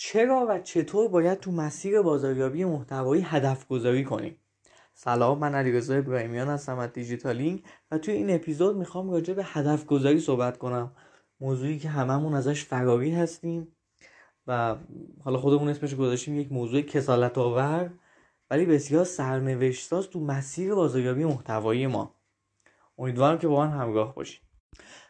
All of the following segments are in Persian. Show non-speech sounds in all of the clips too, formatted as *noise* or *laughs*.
چرا و چطور باید تو مسیر بازاریابی محتوایی هدف گذاری کنیم؟ سلام من علیرضا ابراهیمیان هستم از دیجیتالینگ و توی این اپیزود می‌خوام راجع به هدف گذاری صحبت کنم. موضوعی که هممون ازش فراری هستیم و حالا خودمون اسمش گذاشتیم یک موضوع کسالت آور ولی بسیار سرنوشت ساز تو مسیر بازاریابی محتوایی ما. امیدوارم که با من همراه باشید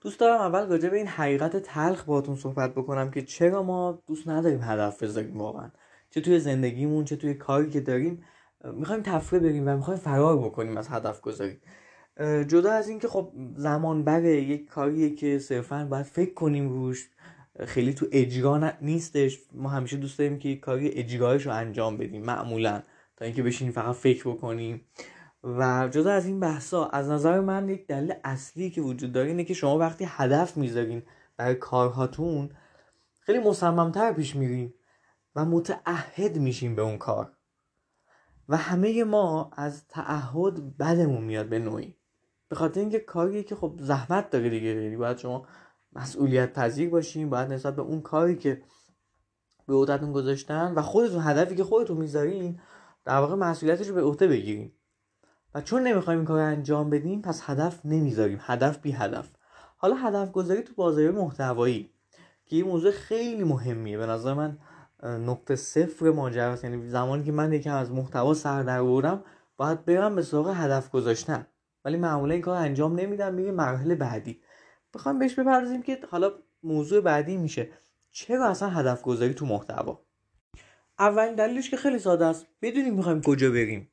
دوست دارم اول راجع به این حقیقت تلخ باهاتون صحبت بکنم که چرا ما دوست نداریم هدف بذاریم واقعا. چه توی زندگیمون چه توی کاری که داریم می‌خوایم تفره بریم و می‌خوایم فرار بکنیم از هدف گذاری. جدا از اینکه خب زمان بره یک کاریه که صرفا باید فکر کنیم روش. خیلی تو اجرا نیستش. ما همیشه دوست داریم که کاری اجرایش رو انجام بدیم معمولا. تا اینکه بشینیم فقط فکر بکنیم. و جدا از این بحثا از نظر من یک دلیل اصلی که وجود داره اینه که شما وقتی هدف می‌ذارین برای کارهاتون خیلی مصممتر پیش میرین و متعهد میشین به اون کار. و همه ما از تعهد بدمون میاد به نوعی. به خاطر اینکه کاریه که خب زحمت داره دیگه یعنی باید شما مسئولیت پذیر باشین باید نسبت به اون کاری که به عهدهتون گذاشتن و خودتون هدفی که خودتون می‌ذارین در واقع مسئولیتش رو به عهده بگیرین. و چون نمی‌خوایم این کار انجام بدیم پس هدف نمی‌ذاریم. هدف بی هدف. حالا هدف گذاری تو بازاری محتوایی که این موضوع خیلی مهمیه. به نظر من نقطه صفر ماجرا یعنی زمانی که من یکم از محتوا سر در بردم باید برم به سراغ هدف گذاشتن. ولی معمولا این کار انجام نمیدم میریم مرحله بعدی. بخوام بهش بپردازیم که حالا موضوع بعدی میشه. چرا اصلا هدف گذاری تو محتوا؟ اولین دلیلش که خیلی ساده است. بدونیم می‌خوایم کجا بریم.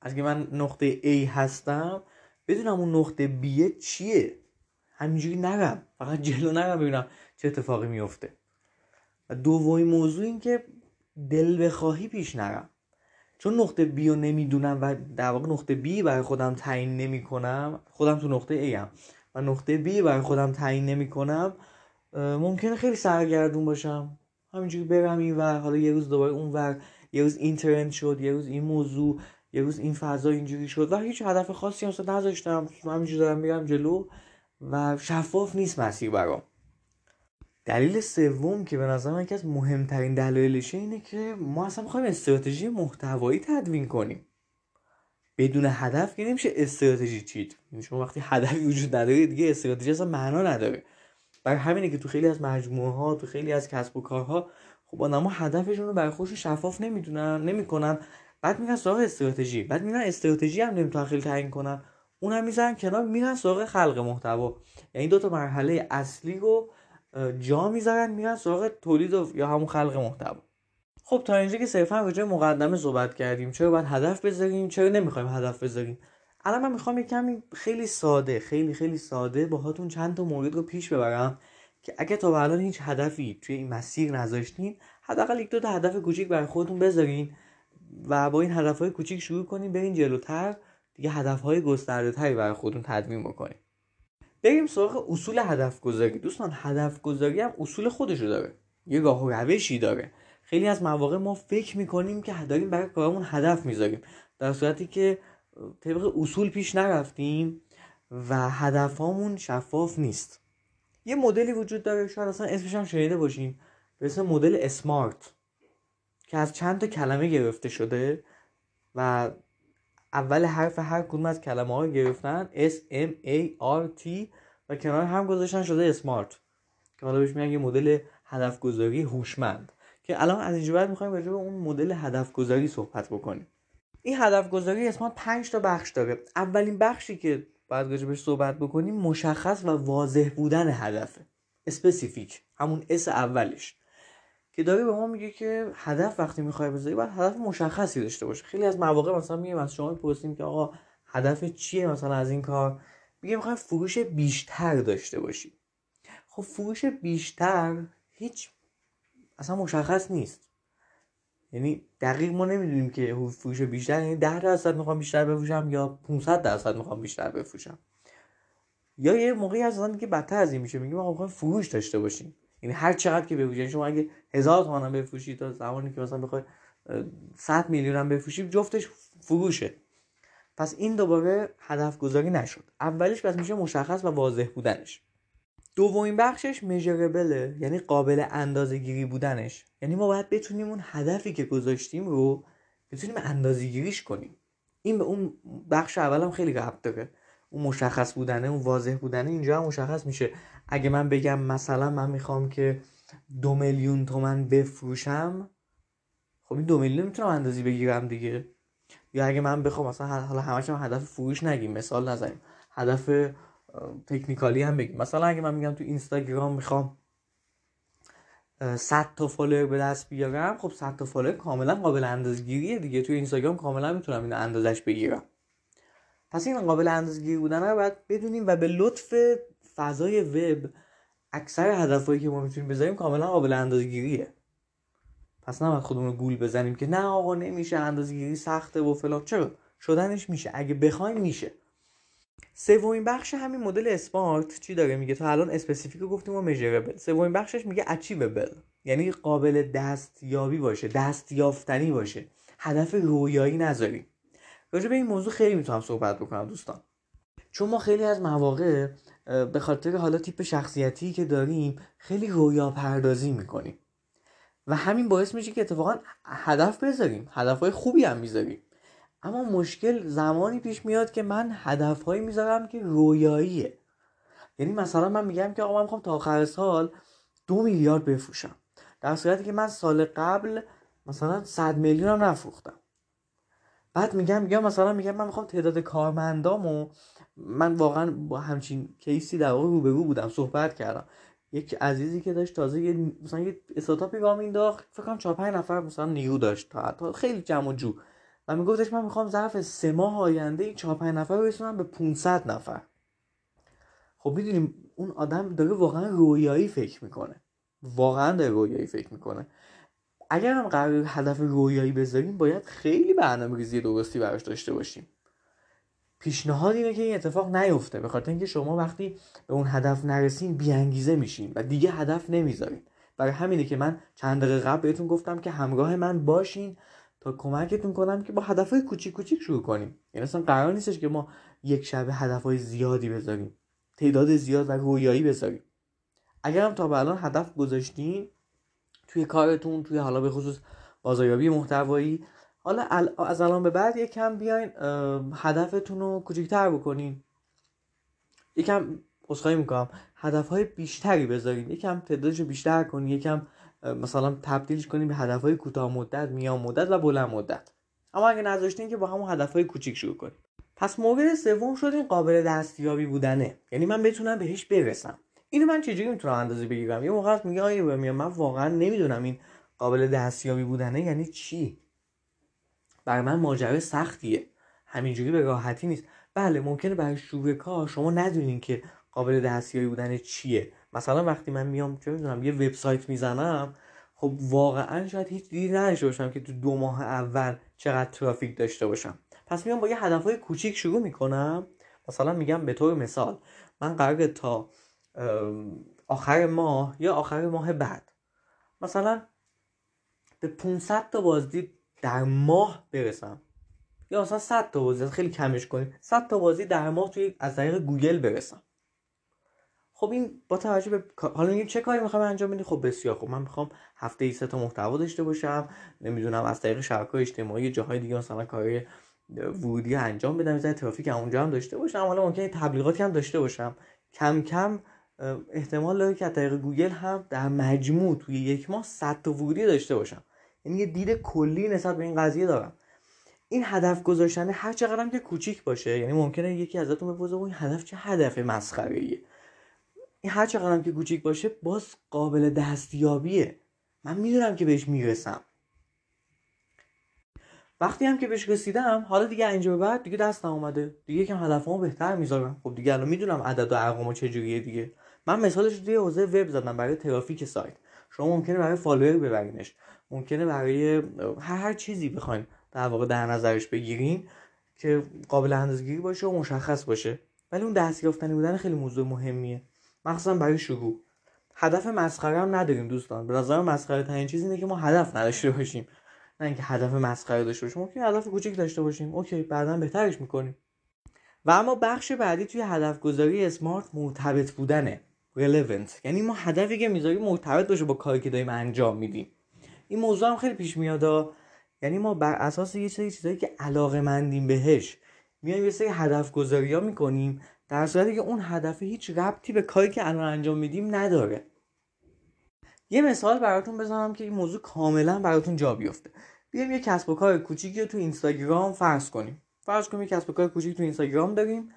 از که من نقطه A هستم بدونم اون نقطه B چیه. همینجوری نرم. فقط جلو نرم ببینم چه اتفاقی میفته. و دومین موضوع این که دل بخواهی پیش نرم. چون نقطه B رو نمی‌دونم و در واقع نقطه B برای خودم تعیین نمی کنم خودم تو نقطه A هم و نقطه B برای خودم تعیین نمی کنم ممکنه خیلی سرگردون باشم. همینجوری برم این ور حالا یه روز دوباره اون ور یه روز این شد یه روز این موضوع. یه روز این فضا اینجوری شد. و هیچ هدف خاصی هم نذاشتم. همینجوری دارم میرم جلو. و شفاف نیست مسیر برام. دلیل سوم که به نظر من یکی از مهمترین دلایلشه اینه که ما اصلا می‌خوایم استراتژی محتوایی تدوین کنیم. بدون هدف که نمیشه استراتژی چید. یعنی شما وقتی هدفی وجود نداره دیگه استراتژی اصلا معنا نداره. برای همینه که تو خیلی از مجموعه ها تو خیلی از کسب و کارها خب آدما هدفشون رو برای خودشون شفاف نمی‌دونن نمی‌کنن. بعد میرن سراغ استراتژی. بعد میرن استراتژی هم نمی‌تونن خیلی تعیین کنن. اون هم می‌ذارن کنار میرن سراغ خلق محتوا. یعنی دو تا مرحله اصلی رو جا می‌ذارن میرن سراغ تولید یا همون خلق محتوا. خب تا اینجا که صرفا راجع مقدمه صحبت کردیم چرا باید هدف بذاریم؟ چرا نمی‌خوایم هدف بذاریم؟ الان من می‌خوام یک کمی خیلی ساده خیلی خیلی ساده باهاتون چند تا مورد رو پیش ببرم که اگه تا به الان هیچ هدفی توی این مسیر نذاشتین حداقل یک دو تا هدف کوچیک برای خودتون بذارین و با این هدف های کوچیک شروع کنیم بریم جلوتر دیگه هدف های گسترده تری برای خودتون تدوین بکنیم. بریم سراغ اصول هدف گذاری دوستان هدف گذاری هم اصول خودشو داره. یه راه و روشی داره. خیلی از مواقع ما فکر می‌کنیم که داریم برای کارمون هدف می‌ذاریم. در صورتی که طبق اصول پیش نرفتیم و هدفهامون شفاف نیست. یه مدلی وجود داره. شاید اصلا اسمش هم شنیده باشین. به اسم مدل اسمارت. که از چند تا کلمه گرفته شده و اول حرف هر کدوم از کلمه ها گرفتن S M A R T و کنار هم گذاشتن شده SMART که حالا بهش میگن یه مدل هدف گذاری هوشمند. که الان از اینجا بعد می‌خوایم راجع به اون مدل هدف گذاری صحبت بکنیم. این هدف گذاری SMART 5 تا بخش داره. اولین بخشی که باید راجع بهش صحبت بکنیم مشخص و واضح بودن هدفه. specific همون S اولش. که داره به ما میگه که هدف وقتی می‌خوای بذاری باید هدف مشخصی داشته باشه. خیلی از مواقع مثلا میگیم از شما می‌پرسیم که آقا هدف چیه مثلا از این کار؟ میگه می‌خوای فروش بیشتر داشته باشی. خب فروش بیشتر هیچ اصلا مشخص نیست. یعنی دقیق ما نمی‌دونیم که فروش بیشتر یعنی 10 درصد می‌خوام بیشتر بفروشم یا 500 درصد می‌خوام بیشتر بفروشم. یا یه موقعی از که بدتر از این میشه. میگیم ما می‌خوایم فروش داشته باشیم. یعنی هر چقدر که بفروشی یعنی شما اگه هزار تومن هم بفروشی تا زمانی که مثلا بخوای 100 میلیون هم بفروشی جفتش فروشه. پس این دوباره هدف گذاری نشد. اولش پس میشه مشخص و واضح بودنش. دومین بخشش میجربله یعنی قابل اندازه گیری بودنش. یعنی ما باید بتونیم اون هدفی که گذاشتیم رو بتونیم اندازه گیریش کنیم. این به اون بخش اولم خیلی ربط داره. اون مشخص بودنه اون واضح بودنه اینجا هم مشخص میشه. اگه من بگم مثلا من می‌خوام که دو میلیون تومن بفروشم خب این دو میلیون می‌تونم اندازه بگیرم دیگه. یا اگه من بخوام مثلا حالا همش هم هدف فروش نگیم مثال نزنیم. هدف technical ی هم بگیم. مثلا اگه من میگم تو اینستاگرام می‌خوام 100 تا فالوور به دست بیارم خب 100 تا فالوور کاملا قابل اندازگیریه دیگه. تو اینستاگرام کاملا می‌تونم این اندازش بگیرم. پس این قابل اندازگیری بودن رو باید بدونیم و به لطف فضای وب اکثر هدفهایی که ما می‌تونیم بذاریم کاملا قابل اندازگیریه پس نباید خودمون رو گول بزنیم که نه آقا نمیشه اندازگیری سخته و فلان. چرا؟ شدنش میشه. اگه بخوایم میشه. سومین بخش همین مدل SMART چی داره؟ میگه تا الان specific گفتیم و measurable سومین بخشش میگه achievable یعنی قابل دستیابی باشه دستیافتنی باشه. هدف رویایی نذاریم. راجع به این موضوع خیلی می‌تونم صحبت بکنم دوستان. چون ما خیلی از مواقع به خاطر حالا تیپ شخصیتی که داریم خیلی رویا پردازی می‌کنیم. و همین باعث میشه که اتفاقا هدف بذاریم هدفهای خوبی هم می‌ذاریم. اما مشکل زمانی پیش میاد که من هدفهایی می‌ذارم که رویاییه. یعنی مثلا من میگم که آقا من می‌خوام تا آخر سال دو میلیارد بفروشم. در صورتی که من سال قبل مثلا صد میلیون هم نفروختم. بعد میگم میگم مثلا میگم من می‌خوام تعداد کارمندامو من واقعا با همچین کیسی در واقع روبرو بودم صحبت کردم. یک عزیزی که داشت تازه یه مثلا یه استارتاپی راه مینداخت فکر کنم 4 5 نفر مثلا نیرو داشت تا خیلی جمع و جو و میگفتش من می‌خوام ظرف سه ماه آینده این 4 5 نفر رو برسونم به 500 نفر. خب می‌دونیم اون آدم داره واقعا رویایی فکر می‌کنه. واقعا داره رویایی فکر می‌کنه. اگر هم قرار هدف رویایی بذاریم باید خیلی برنامه ریزی درستی براش داشته باشیم. پیشنهاد اینه که این اتفاق نیفته. به خاطر اینکه شما وقتی به اون هدف نرسین بیانگیزه میشین و دیگه هدف نمی‌ذارین. برای همینه که من چند دقیقه قبل بهتون گفتم که همراه من باشین تا کمکتون کنم که با هدفهای کوچیک کوچیک شروع کنیم. یعنی اصلا قرار نیستش که ما یک شبه هدفهای زیادی بذاریم. تعداد زیاد و رویایی بذاریم. اگر هم تا به الان هدف گذاشتین توی کارتون توی حالا به خصوص بازاریابی محتوایی حالا از الان به بعد یکم بیاین هدفتون رو کوچیکتر بکنین. یکم اصخایی می‌کنم. هدف های بیشتری بذارین. یکم تعدادش رو بیشتر کنین. یکم مثلا تبدیلش کنین به هدف های کوتاه مدت میان مدت و بلند مدت. اما اگه نذاشتین که با همون هدف های کوچیک شروع کنیم پس مورد سوم شد این قابل دستیابی بودنه. یعنی من بتونم بهش برسم. اینو من چجوری می‌تونم اندازه بگیرم؟ یه موقع میگه آیه من واقعا نمی‌دونم این قابل دستیابی بودنه یعنی چی. برای من ماجرا سختیه. همینجوری به راحتی نیست. بله ممکنه برای شروع کار شما ندونین که قابل دستیابی بودن چیه. مثلا وقتی من میام چه می‌دونم یه وبسایت می‌زنم خب واقعا شاید هیچ دیدی نداشته باشم که تو دو ماه اول چقدر ترافیک داشته باشم. پس میام با یه هدفهای کوچیک شروع می‌کنم. مثلا میگم به طور مثال من قرار تا آخر ماه یا آخر ماه بعد مثلا به 500 تا بازدید در ماه برسم. یا مثلا 100 تا بازی خیلی کمش کنیم. 100 تا بازی در ماه توی از طریق گوگل برسم. خب این با توجه به حالا میگیم چه کاری می‌خوام انجام بدی؟ خب بسیار خب من می‌خوام هفته ای سه تا محتوا داشته باشم. نمی‌دونم از طریق شبکه اجتماعی جاهای دیگه مثلا کاری ورودی انجام بدم. مثلا ترافیک اونجا هم داشته باشم. حالا ممکنه تبلیغاتی هم داشته باشم. کم کم احتمال داره که از طریق گوگل هم در مجموع توی یک ماه 100 تا ورودی داشته باشم. یعنی یه دید کلی نسبت به این قضیه دارم. این هدف گذاشتن هر چقدر که کوچیک باشه یعنی ممکنه یکی ازتون بپرسه این هدف چه هدف مسخره ایه این هر چقدر که کوچیک باشه باز قابل دستیابیه. من می‌دونم که بهش می‌رسم. وقتی هم که بهش رسیدم حالا دیگه اینجا به بعد دیگه دستم اومده. دیگه یکم هدفمو بهتر می‌ذارم. خب دیگه الان می‌دونم عدد و ارقامو چجوریه دیگه. من مثالش توی حوزه وب زدم برای ترافیک سایت. شما ممکنه برای فالوور ببرینش. ممکنه برای هر هر چیزی بخواین در واقع در نظرش بگیرین که قابل اندازه‌گیری باشه و مشخص باشه. ولی اون دست یافتنی بودن خیلی موضوع مهمیه. مخصوصا برای شروع هدف مسخره هم نداریم دوستان. به نظر مسخره ترین چیز اینه که ما هدف نداشته باشیم. نه اینکه هدف مسخره داشته باشیم. ممکن هدف کوچیک داشته باشیم. اوکی بعدا بهترش می‌کنیم. و اما بخش بعدی توی هدف گذاری اسمارت مرتبط بودنه. Relevant. یعنی ما هدفی که می‌ذاریم مرتبط باشه با کاری که داریم انجام میدیم. این موضوع هم خیلی پیش میاد یعنی ما بر اساس یه سری چیزایی که علاقه مندیم بهش میایم یه سری هدف گذاری ها می‌کنیم در صورتی که اون هدف هیچ ربطی به کاری که الان انجام میدیم نداره. یه مثال براتون بزنم که این موضوع کاملا براتون جا بیفته. بیایم یه کسب و کار کوچیکی رو تو اینستاگرام فرض کنیم. فرض کنیم یه کسب و کار کوچیک تو اینستاگرام داریم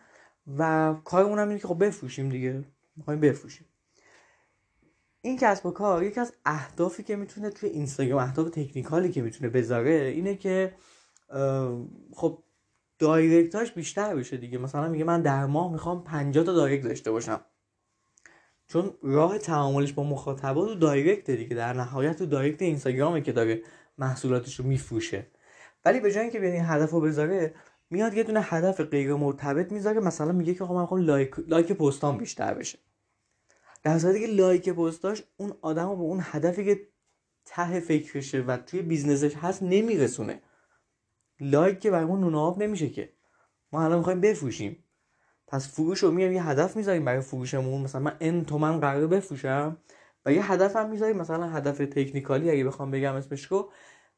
و کارمون هم اینه که خب بفروشیم دیگه. می‌خوایم بفروشیم. این کسب و کار یکی از اهدافی که می‌تونه توی اینستاگرام اهداف تکنیکالی که می‌تونه بذاره اینه که خب دایرکتاش بیشتر بشه دیگه. مثلا میگه من در ماه می‌خوام 50 تا دایرکت داشته باشم. چون راه تعاملش با مخاطبا تو دایرکت دیگه. در نهایت تو دایرکت اینستاگرامه که داره محصولاتش رو میفروشه. ولی به جای اینکه بیاد این هدف رو بذاره میاد یه دونه هدف غیر مرتبط می‌ذاره مثلا میگه که خب من می‌خوام لایک لایک پستام بیشتر بشه. در صورتی که لایک پستاش اون آدم رو به اون هدفی که ته فکرشه و توی business ش هست نمیرسونه. لایک که برای ما نون آب نمیشه که. ما الان می‌خوایم بفروشیم. پس فروش رو میایم یه هدف می‌ذاریم برای فروشمون. مثلا من n تومن قرار بفروشم و یه هدف هم می‌ذاریم. مثلا هدف technical ی اگه بخوام بگم اسمش رو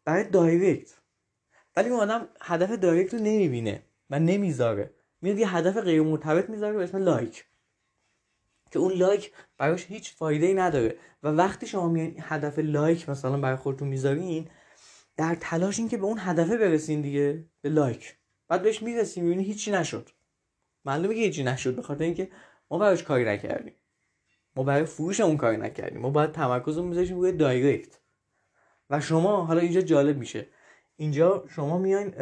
برای دایرکت. ولی اون آدم هدف دایرکت رو نمی‌بینه و نمی‌ذاره. میاد یه هدف غیر مرتبط می‌ذاره به اسم لایک. که اون لایک براش هیچ فایده ای نداره. و وقتی شما میان هدف لایک مثلا برای خودتون می‌ذارین در تلاش این که به اون هدفه برسین دیگه به لایک. بعد بهش می‌رسیم می‌بینی هیچی نشد. معلومه که هیچی نشد به خاطر اینکه ما براش کاری نکردیم. ما برای فروش اون کاری نکردیم. ما باید تمرکز رو میذاشیم روی دایرکت. و شما حالا اینجا جالب میشه. اینجا شما میاین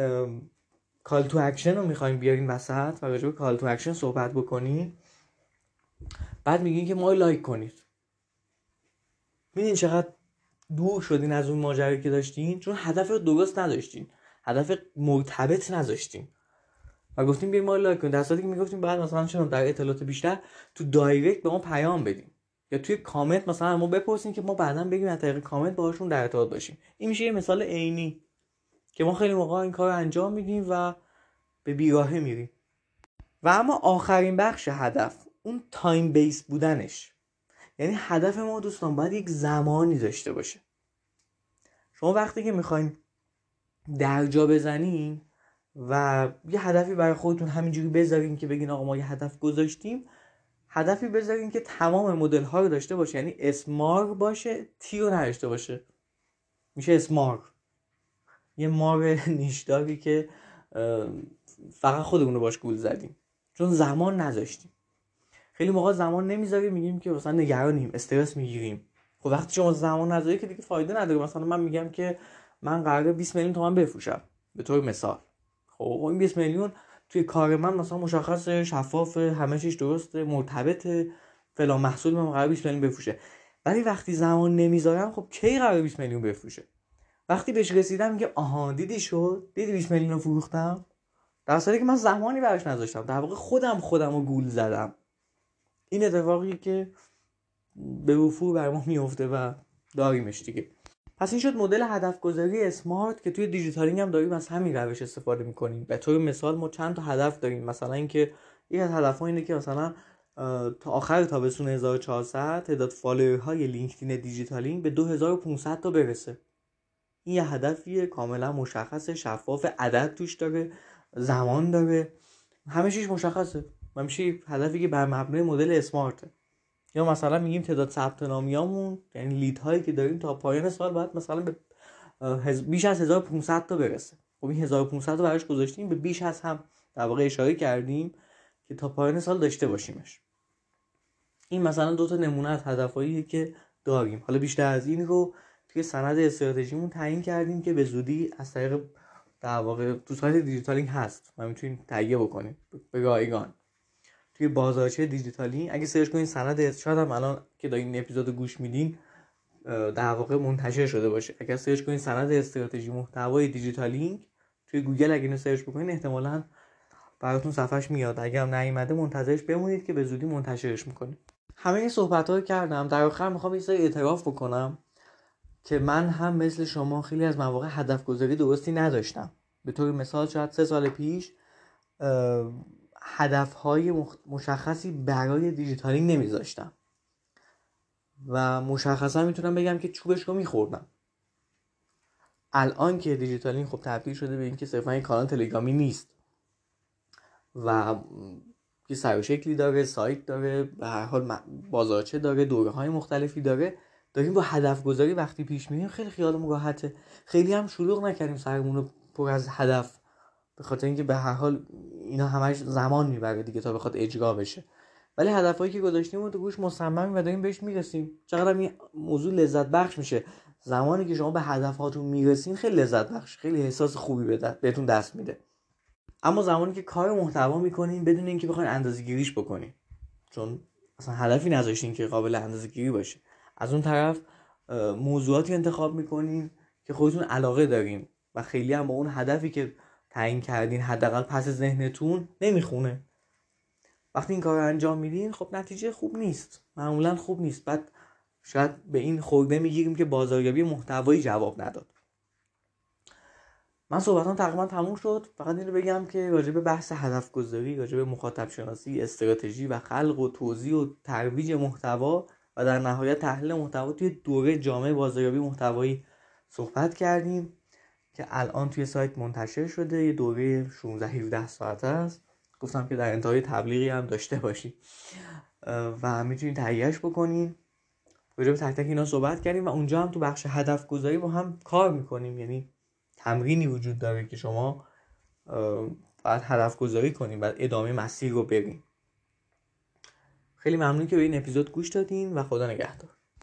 call to action رو می‌خوایم بیارین وسط و راجع call to action صحبت بکنین. بعد میگین که ما لایک کنید. می‌دونین چقدر دور شدین از اون ماجرایی که داشتین؟ چون هدف رو درست نداشتین. هدف مرتبط نذاشتین و گفتیم بیاین ما لایک کنید در صورتی که می‌گفتیم بعد مثلا چون در اطلاعات بیشتر تو دایرکت به ما پیام بدیم یا توی کامنت مثلا ما بپرسیم که ما بعدا بگیم از طریق کامنت باهاشون در ارتباط باشیم. این میشه یه مثال عینی. که ما خیلی موقع این کار رو انجام میدیم و به بیراهه میریم. و اما آخرین بخش هدف اون time-based بودنش. یعنی هدف ما دوستان باید یک زمانی داشته باشه. شما وقتی که می‌خواین درجا بزنین و یه هدفی برای خودتون همینجوری بذارین که بگین آقا ما یه هدف گذاشتیم هدفی بذارین که تمام مدل ها رو داشته باشه. یعنی اسمار باشه تی رو نداشته باشه. میشه اسمار یه مار *laughs* نیشداری که فقط خودمون رو باش گول زدیم. چون زمان نذاشتیم. خیلی موقع زمان نمی‌ذاریم میگیم که مثلا نگرانیم استرس می‌گیریم. خب وقتی شما زمان نذاری که دیگه فایده نداره. مثلا من میگم که من قراره 20 میلیون تومن بفروشم. به طور مثال. خب این 20 میلیون توی کار من مثلا مشخص شفاف همه چیز درسته مرتبط فلان محصول من قرار 20 میلیون بفروشه. ولی وقتی زمان نمی‌ذارم خب کی قرار 20 میلیون بفروشه؟ وقتی بهش رسیدم میگه آها دیدی شد؟ دیدی 20 میلیون رو فروختم؟ در صورتی که من زمانی براش نذاشتم. در واقع خودم خودم رو گول زدم. این اتفاقی که به وفور بر ما میفته و داریمش دیگه. پس این شد مدل هدف گذاری SMART که توی دیجیتالینگ هم داریم از همین روش استفاده می‌کنیم. به طور مثال ما چند تا هدف داریم. مثلا اینکه یک از هدف اینه که مثلا تا آخر تابستون 1400 تعداد فالوور های لینکدین دیجیتالینگ به 2500 تا برسه. این یه هدفیه کاملا مشخص شفاف عدد توش داره زمان داره. همه چیش مشخصه. و میشه هدفی که بر مبنای مدل اسمارته. یا مثلا میگیم تعداد ثبت نامیامون یعنی لید هایی که داریم تا پایان سال باید مثلا به بیش از 1500 تا برسه. خب این 1500 تا براش گذاشتیم به بیش از هم در واقع اشاره کردیم که تا پایان سال داشته باشیمش. این مثلا دو تا نمونه از هدفهایی که داریم. حالا بیشتر از این رو توی سند استراتژیمون تعیین کردیم که به زودی از طریق در واقع تو سایت دیجیتالینگ هست. و می‌تونید تهیه بکنید به رایگان. توی بازارچه دیجیتالینگ اگه search کنید سند شاید هم الان که دارین این اپیزود گوش میدین در واقع منتشر شده باشه. اگر search کنید سند استراتژی محتوای دیجیتالینگ توی گوگل اگه اینو search بکنید احتمالا براتون صفحش میاد. اگه هم نیومده منتظرش بمونید که به زودی منتشرش می‌کنیم. همه این صحبت رو کردم. در آخر می‌خوام یه اعتراف بکنم. که من هم مثل شما خیلی از مواقع هدف گذاری درستی نداشتم. به طور مثال شاید سه سال پیش هدف های مشخصی برای دیجیتالینگ نمیذاشتم. و مشخصا می‌تونم بگم که چوبش رو میخوردم. الان که دیجیتالین خب تبدیل شده به اینکه صرفا این کانال تلگرامی نیست. و یه سر و شکلی داره سایت داره به هر حال بازارچه داره دوره های مختلفی داره. داریم با هدف گذاری وقتی پیش میریم خیلی خیالمون راحته خیلی هم شلوغ نکردیم سرمون رو پر از هدف. به خاطر اینکه به هر حال اینا همش زمان می‌بره دیگه تا بخواد اجرا بشه. ولی هدفهایی که گذاشتیم تو گوش مصممیم و داریم بهش می‌رسیم. چقدر این موضوع لذت بخش میشه. زمانی که شما به هدفهاتون می‌رسین خیلی لذت بخش خیلی احساس خوبی بهتون دست میده. اما زمانی که کار محتوا می‌کنین بدون اینکه بخواین اندازه گیریش بکنین. چون اصلا هدفی نذاشتین که قابل اندازه گیری باشه. از اون طرف موضوعاتی انتخاب می‌کنین که خودتون علاقه دارین و خیلی هم با اون هدفی که تعیین کردین حداقل پس ذهنتون نمی‌خونه. وقتی این کار رو انجام میدین خب نتیجه خوب نیست. معمولا خوب نیست. بعد شاید به این خورده می‌گیریم که بازاریابی محتوایی جواب نداد. من صحبتان تقریبا تموم شد. فقط این رو بگم که راجع بحث هدف گذاری راجع مخاطب شناسی استراتژی و خلق و توضیح و ترویج محتوا و در نهایت تحلیل محتوا توی دوره جامعه بازاریابی محتوایی صحبت کردیم که الان توی سایت منتشر شده. یه دوره 16 17 ساعته است. گفتم که در انتهای تبلیغی هم داشته باشی و می‌تونید تهیهش بکنین. راجع به تک تک اینا صحبت کردیم و اونجا هم تو بخش هدف گذاری با هم کار می‌کنیم. یعنی تمرینی وجود داره که شما باید هدف گذاری کنیم و ادامه مسیر رو بریم خیلی ممنون که به این اپیزود گوش دادین و خدا نگهدار.